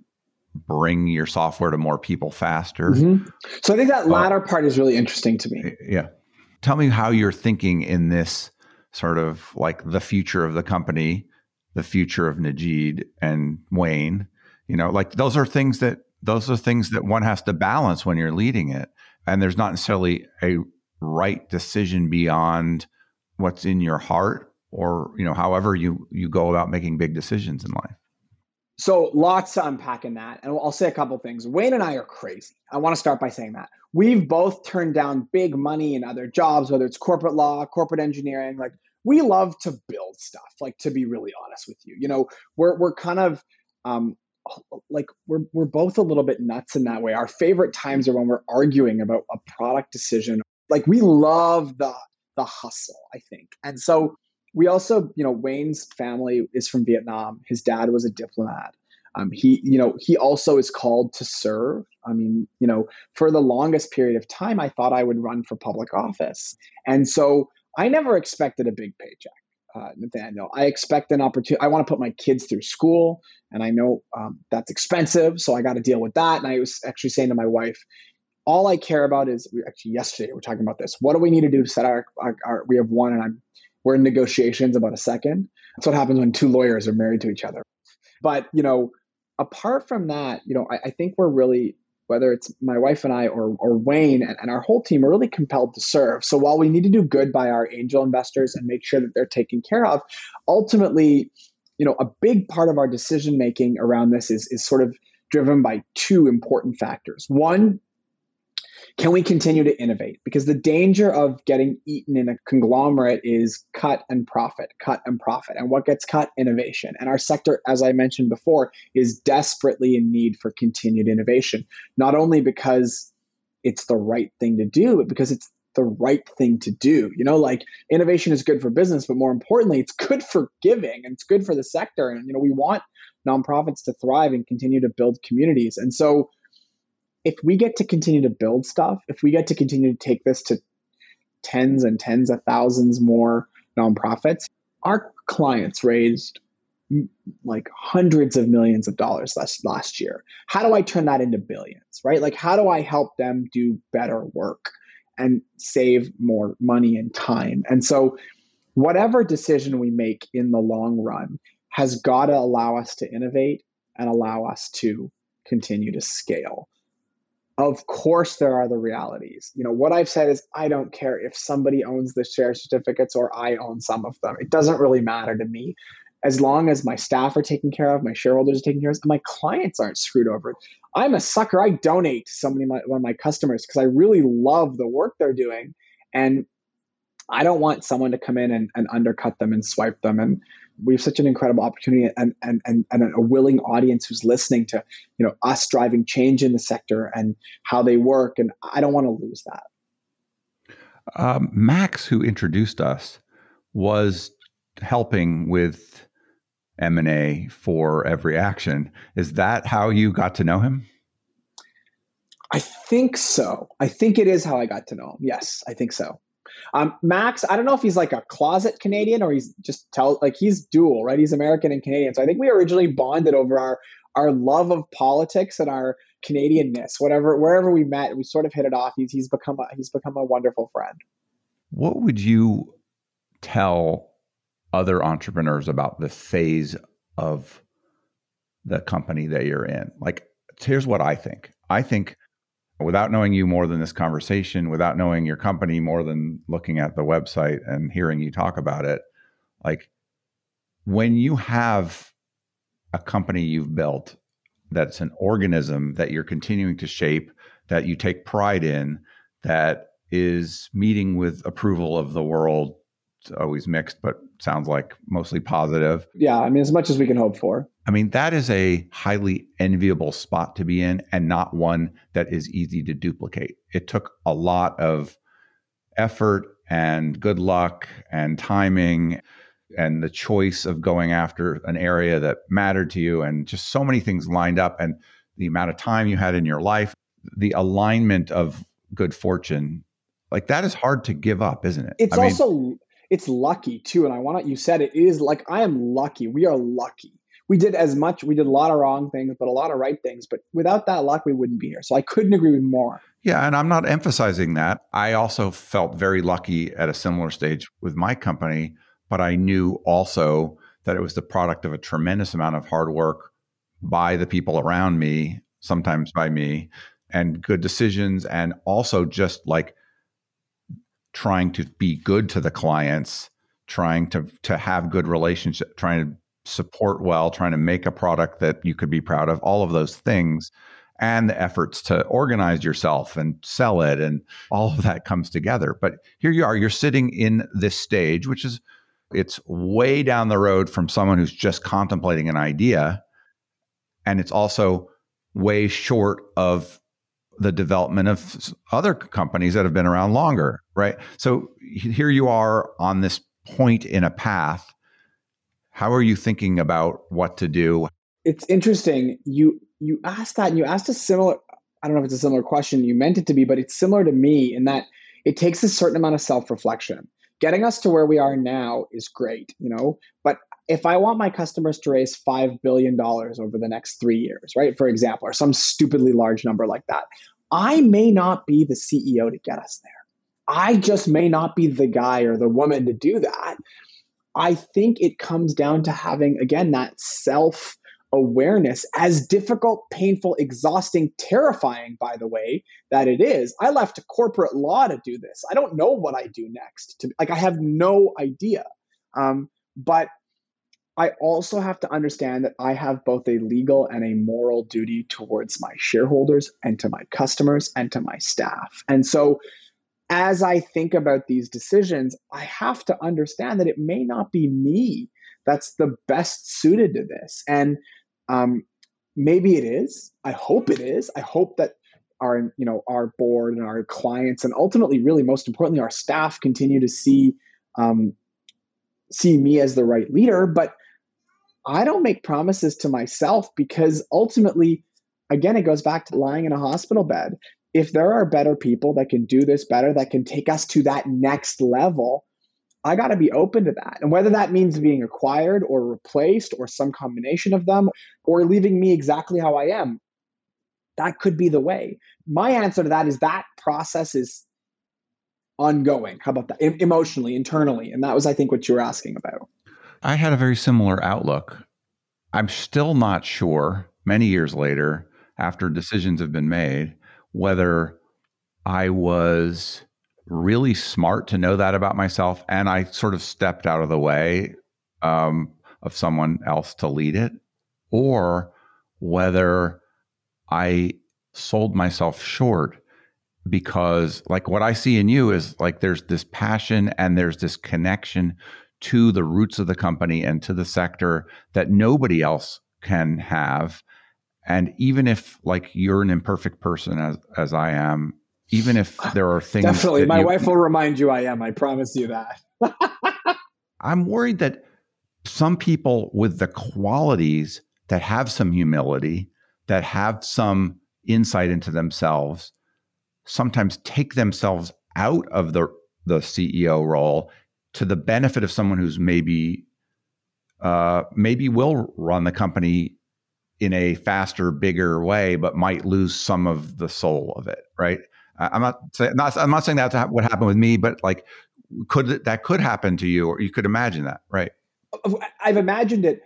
Speaker 2: bring your software to more people faster.
Speaker 1: Mhm. So I think that latter part is really interesting to me.
Speaker 2: Yeah. Tell me how you're thinking in this sort of like the future of the company, the future of Nejeed and Wayne. You know, like those are things that those are things that one has to balance when you're leading it. And there's not necessarily a right decision beyond what's in your heart or, you know, however you you go about making big decisions in life.
Speaker 1: So lots to unpack in that. And I'll say a couple things. Wayne and I are crazy. I want to start by saying that. We've both turned down big money in other jobs, whether it's corporate law, corporate engineering. Like we love to build stuff, like to be really honest with you. You know, we're we're kind of um like we're we're both a little bit nuts in that way. Our favorite times are when we're arguing about a product decision. Like we love the the hustle, I think. And so we also, you know, Wayne's family is from Vietnam. His dad was a diplomat. Um, he, you know, he also is called to serve. I mean, you know, for the longest period of time, I thought I would run for public office, and so I never expected a big paycheck, uh, Nathaniel. I expect an opportunity. I want to put my kids through school, and I know um, that's expensive, so I got to deal with that. And I was actually saying to my wife, all I care about is we actually yesterday we are talking about this. What do we need to do to set our, our, our we have one, and I'm we're in negotiations about a second. That's what happens when two lawyers are married to each other. But you know, apart from that, you know, I, I think we're really whether it's my wife and I or, or Wayne and, and our whole team are really compelled to serve. So while we need to do good by our angel investors and make sure that they're taken care of, ultimately, you know, a big part of our decision making around this is is sort of driven by two important factors. One, can we continue to innovate? Because the danger of getting eaten in a conglomerate is cut and profit, cut and profit. And what gets cut? Innovation. And our sector, as I mentioned before, is desperately in need for continued innovation, not only because it's the right thing to do, but because it's the right thing to do. You know, like innovation is good for business, but more importantly, it's good for giving and it's good for the sector. And, you know, we want nonprofits to thrive and continue to build communities. And so, if we get to continue to build stuff, if we get to continue to take this to tens and tens of thousands more nonprofits, our clients raised like hundreds of millions of dollars last last year. How do I turn that into billions, right? Like how do I help them do better work? and save more money and time. And so, whatever decision we make in the long run has got to allow us to innovate and allow us to continue to scale. Of course, there are the realities. You know, what I've said is I don't care if somebody owns the share certificates or I own some of them. It doesn't really matter to me. As long as my staff are taken care of, my shareholders are taken care of, and my clients aren't screwed over. I'm a sucker. I donate to somebody, my, one of my customers, because I really love the work they're doing. And I don't want someone to come in and, and undercut them and swipe them. And we have such an incredible opportunity and, and, and, and a willing audience who's listening to you know us driving change in the sector and how they work. And i don't want to lose that.
Speaker 2: Um, max who introduced us was helping with m&a for EveryAction is that how you got to know him?
Speaker 1: I think so. I think it is how i got to know him. Yes i think so um, Max, I don't know if he's like a closet Canadian or he's just tell like he's dual, right? He's American and Canadian. So I think we originally bonded over our our love of politics and our Canadianness. Whatever, wherever we met, we sort of hit it off. He's he's become a, he's become a wonderful friend.
Speaker 2: What would you tell other entrepreneurs about the phase of the company that you're in? Like, here's what I think. I think without knowing you more than this conversation, without knowing your company more than looking at the website and hearing you talk about it, like when you have a company you've built that's an organism that you're continuing to shape, that you take pride in, that is meeting with approval of the world. It's always mixed, but sounds like mostly positive.
Speaker 1: Yeah, I mean, as much as we can hope for.
Speaker 2: I mean, that is a highly enviable spot to be in and not one that is easy to duplicate. It took a lot of effort and good luck and timing and the choice of going after an area that mattered to you and just so many things lined up and the amount of time you had in your life, the alignment of good fortune. Like that is hard to give up, isn't it?
Speaker 1: It's I also mean, it's lucky too. And I want to, you said it is like I am lucky. We are lucky we did as much we did a lot of wrong things but a lot of right things but without that luck we wouldn't be here so i couldn't agree with more
Speaker 2: yeah and i'm not emphasizing that i also felt very lucky at a similar stage with my company but i knew also that it was the product of a tremendous amount of hard work by the people around me sometimes by me and good decisions and also just like trying to be good to the clients trying to to have good relationship trying to support well, trying to make a product that you could be proud of, all of those things, and the efforts to organize yourself and sell it, and all of that comes together. But here you are, you're sitting in this stage, which is it's way down the road from someone who's just contemplating an idea. And it's also way short of the development of other companies that have been around longer, right? So here you are on this point in a path how are you thinking about what to do?
Speaker 1: It's interesting. You you asked that and you asked a similar I don't know if it's a similar question you meant it to be, but it's similar to me in that it takes a certain amount of self-reflection. Getting us to where we are now is great, you know, but if I want my customers to raise $5 billion over the next three years, right, for example, or some stupidly large number like that, I may not be the CEO to get us there. I just may not be the guy or the woman to do that. I think it comes down to having, again, that self awareness, as difficult, painful, exhausting, terrifying, by the way, that it is. I left corporate law to do this. I don't know what I do next. To, like, I have no idea. Um, but I also have to understand that I have both a legal and a moral duty towards my shareholders and to my customers and to my staff. And so as I think about these decisions, I have to understand that it may not be me that's the best suited to this. And um, maybe it is. I hope it is. I hope that our you know our board and our clients and ultimately really most importantly our staff continue to see um, see me as the right leader but i don't make promises to myself because ultimately again it goes back to lying in a hospital bed if there are better people that can do this better, that can take us to that next level, I got to be open to that. And whether that means being acquired or replaced or some combination of them or leaving me exactly how I am, that could be the way. My answer to that is that process is ongoing. How about that? E- emotionally, internally. And that was, I think, what you were asking about.
Speaker 2: I had a very similar outlook. I'm still not sure, many years later, after decisions have been made, whether I was really smart to know that about myself and I sort of stepped out of the way um, of someone else to lead it, or whether I sold myself short because like what I see in you is like there's this passion and there's this connection to the roots of the company and to the sector that nobody else can have and even if like you're an imperfect person as as I am even if there are things
Speaker 1: definitely. my
Speaker 2: you,
Speaker 1: wife will remind you I am I promise you that.
Speaker 2: I'm worried that some people with the qualities that have some humility that have some insight into themselves sometimes take themselves out of the the CEO role to the benefit of someone who's maybe uh, maybe will run the company in a faster, bigger way, but might lose some of the soul of it. Right? I'm not saying not, I'm not saying that's what happened with me, but like could that could happen to you, or you could imagine that, right?
Speaker 1: I've imagined it.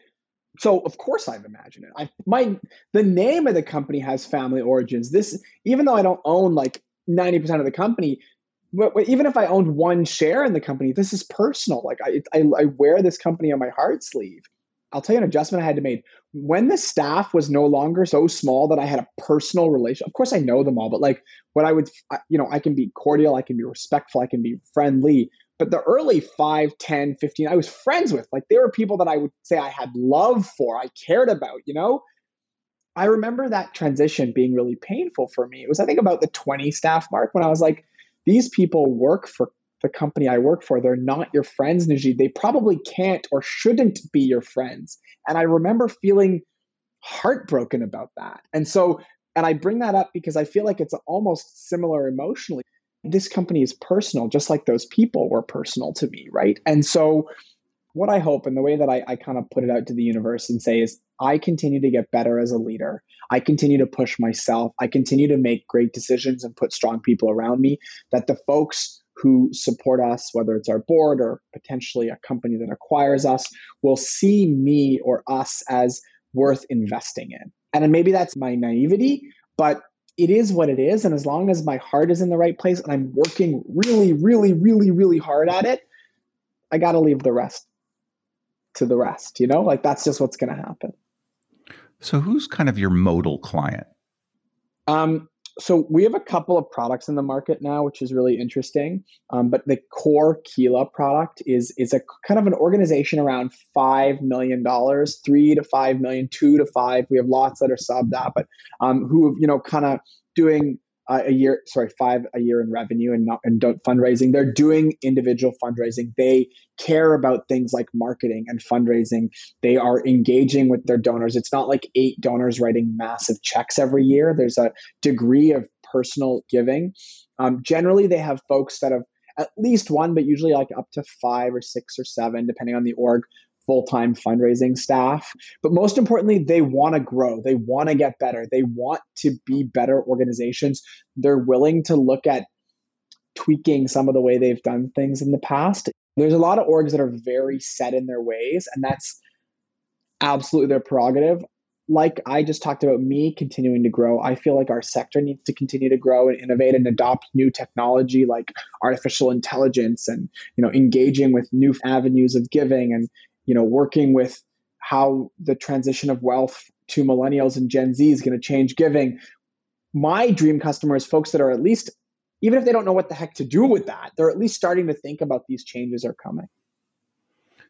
Speaker 1: So of course I've imagined it. I my the name of the company has family origins. This even though I don't own like 90% of the company, but, but even if I owned one share in the company, this is personal. Like I, I, I wear this company on my heart sleeve. I'll tell you an adjustment I had to make when the staff was no longer so small that I had a personal relation. Of course, I know them all, but like what I would, you know, I can be cordial, I can be respectful, I can be friendly. But the early 5, 10, 15, I was friends with. Like they were people that I would say I had love for, I cared about, you know? I remember that transition being really painful for me. It was, I think, about the 20 staff mark when I was like, these people work for the company I work for. They're not your friends, Nejeed. They probably can't or shouldn't be your friends. And I remember feeling heartbroken about that. And so, and I bring that up because I feel like it's almost similar emotionally. This company is personal, just like those people were personal to me, right? And so, what I hope and the way that I, I kind of put it out to the universe and say is I continue to get better as a leader. I continue to push myself. I continue to make great decisions and put strong people around me. That the folks who support us, whether it's our board or potentially a company that acquires us, will see me or us as worth investing in. And maybe that's my naivety, but it is what it is. And as long as my heart is in the right place and I'm working really, really, really, really hard at it, I got to leave the rest to the rest. You know, like that's just what's going to happen.
Speaker 2: So, who's kind of your modal client?
Speaker 1: Um, so we have a couple of products in the market now, which is really interesting. Um, but the core Keela product is is a kind of an organization around five million dollars, three to five million, two to five. We have lots that are sub that, but um, who you know kind of doing uh, a year, sorry, five a year in revenue and not and don't fundraising. They're doing individual fundraising. They care about things like marketing and fundraising. They are engaging with their donors. It's not like eight donors writing massive checks every year. There's a degree of personal giving. Um, generally, they have folks that have at least one, but usually like up to five or six or seven, depending on the org, full time fundraising staff. But most importantly, they want to grow. They want to get better. They want to be better organizations. They're willing to look at tweaking some of the way they've done things in the past. There's a lot of orgs that are very set in their ways, and that's absolutely their prerogative. Like I just talked about me continuing to grow, I feel like our sector needs to continue to grow and innovate and adopt new technology like artificial intelligence and you know engaging with new avenues of giving and you know, working with how the transition of wealth to millennials and Gen Z is going to change giving. My dream customer is folks that are at least, even if they don't know what the heck to do with that, they're at least starting to think about these changes are coming.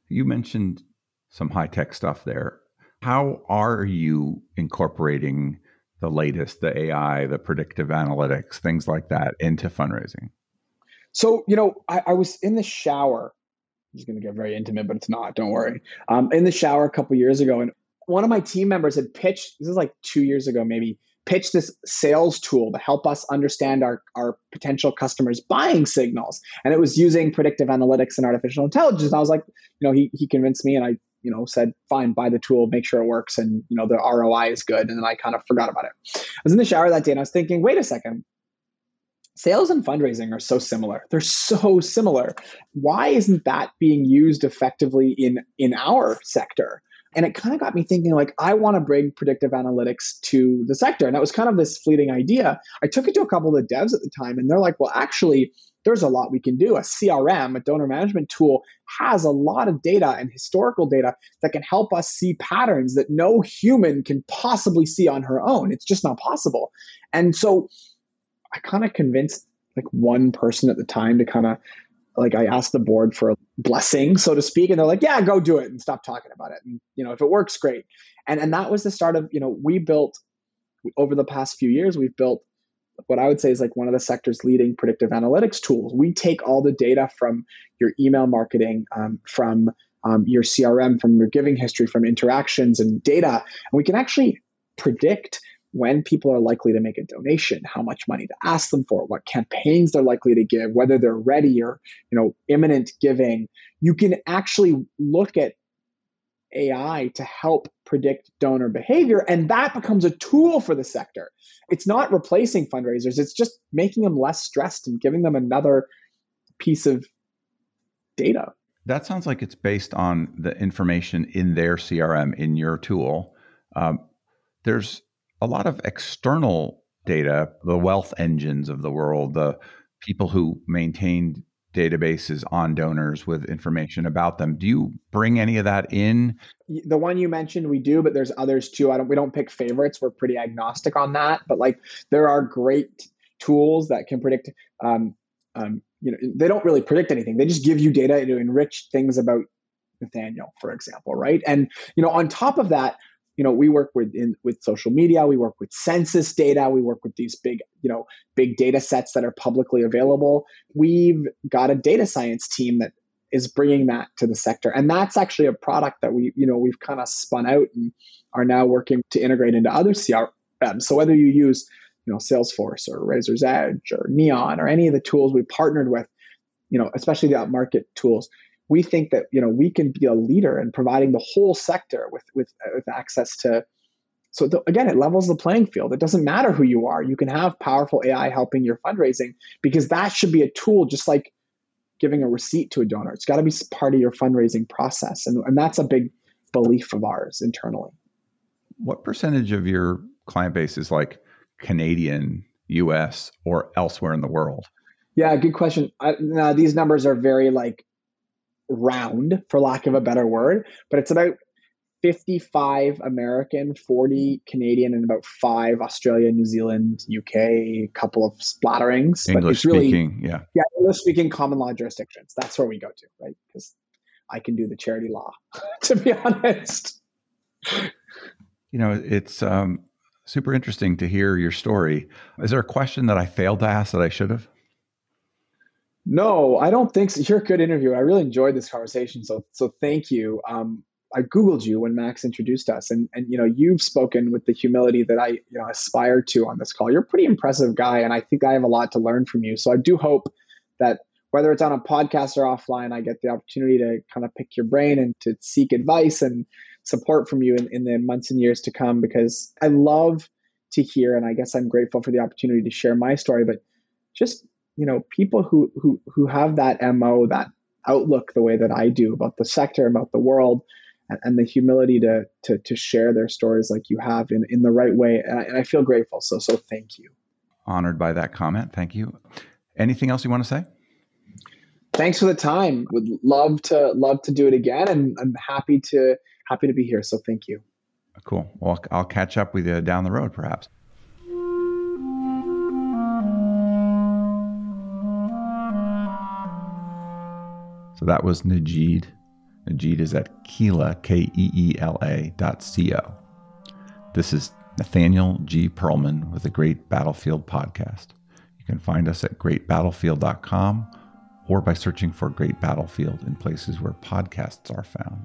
Speaker 2: You mentioned some high tech stuff there. How are you incorporating the latest, the AI, the predictive analytics, things like that into fundraising?
Speaker 1: So, you know, I, I was in the shower is going to get very intimate, but it's not. Don't worry. Um, in the shower a couple years ago, and one of my team members had pitched. This is like two years ago, maybe. Pitched this sales tool to help us understand our, our potential customers' buying signals, and it was using predictive analytics and artificial intelligence. I was like, you know, he he convinced me, and I you know said fine buy the tool make sure it works and you know the roi is good and then i kind of forgot about it i was in the shower that day and i was thinking wait a second sales and fundraising are so similar. They're so similar. Why isn't that being used effectively in in our sector? And it kind of got me thinking like I want to bring predictive analytics to the sector. And that was kind of this fleeting idea. I took it to a couple of the devs at the time and they're like, "Well, actually, there's a lot we can do. A CRM, a donor management tool, has a lot of data and historical data that can help us see patterns that no human can possibly see on her own. It's just not possible. And so I kind of convinced like one person at the time to kind of like I asked the board for a blessing, so to speak, and they're like, "Yeah, go do it and stop talking about it." And you know, if it works, great. And and that was the start of you know we built over the past few years we've built what I would say is like one of the sector's leading predictive analytics tools. We take all the data from your email marketing, um, from um, your CRM, from your giving history, from interactions and data, and we can actually predict when people are likely to make a donation, how much money to ask them for, what campaigns they're likely to give, whether they're ready or you know imminent giving. You can actually look at AI to help predict donor behavior, and that becomes a tool for the sector. It's not replacing fundraisers; it's just making them less stressed and giving them another piece of data.
Speaker 2: That sounds like it's based on the information in their CRM in your tool. Um, there's a lot of external data, the wealth engines of the world, the people who maintain databases on donors with information about them. Do you bring any of that in?
Speaker 1: The one you mentioned, we do, but there's others too. I don't. We don't pick favorites. We're pretty agnostic on that. But like, there are great tools that can predict. Um, um, you know, they don't really predict anything. They just give you data to enrich things about Nathaniel, for example, right? And you know, on top of that, you know we work with in, with social media we work with census data we work with these big you know big data sets that are publicly available. We've got a data science team that is bringing that to the sector. And that's actually a product that we you know we've kind of spun out and are now working to integrate into other crm so whether you use you know salesforce or Raiser's Edge or neon or any of the tools we partnered with you know especially the market tools we think that you know we can be a leader in providing the whole sector with with, uh, with access to so the, again it levels the playing field. It doesn't matter who you are. You can have powerful ai helping your fundraising because that should be a tool just like giving a receipt to a donor. It's got to be part of your fundraising process and, and that's a big belief of ours internally.
Speaker 2: What percentage of your client base is like canadian us or elsewhere in the world?
Speaker 1: Yeah good question. I, now, these numbers are very like round, for lack of a better word, but it's about 55 American, 40 Canadian, and about five Australia, New Zealand, UK, a couple of splatterings.
Speaker 2: English but it's really, speaking, yeah.
Speaker 1: Yeah, English speaking common law jurisdictions. That's where we go to, right? Because I can do the charity law, to be honest.
Speaker 2: You know, it's um, super interesting to hear your story. Is there a question that I failed to ask that I should have?
Speaker 1: No, I don't think so. You're a good interviewer. I really enjoyed this conversation. So, so thank you. Um, I googled you when Max introduced us, and and you know you've spoken with the humility that I you know aspire to on this call. You're a pretty impressive guy, and I think I have a lot to learn from you. So I do hope that whether it's on a podcast or offline, I get the opportunity to kind of pick your brain and to seek advice and support from you in, in the months and years to come. Because I love to hear, and I guess I'm grateful for the opportunity to share my story, but just you know people who who who have that mo that outlook the way that i do about the sector about the world and, and the humility to, to to share their stories like you have in in the right way and I, and I feel grateful. So so thank you.
Speaker 2: Honored by that comment. Thank you. Anything else you want to say?
Speaker 1: Thanks for the time. Would love to love to do it again and i'm happy to happy to be here. So thank you.
Speaker 2: Cool. Well i'll catch up with you down the road perhaps So that was Nejeed. Nejeed is at Keela, K E E L A dot C O. This is Nathaniel G. Pearlman with the Great Battlefield Podcast. You can find us at greatbattlefield.com or by searching for Great Battlefield in places where podcasts are found.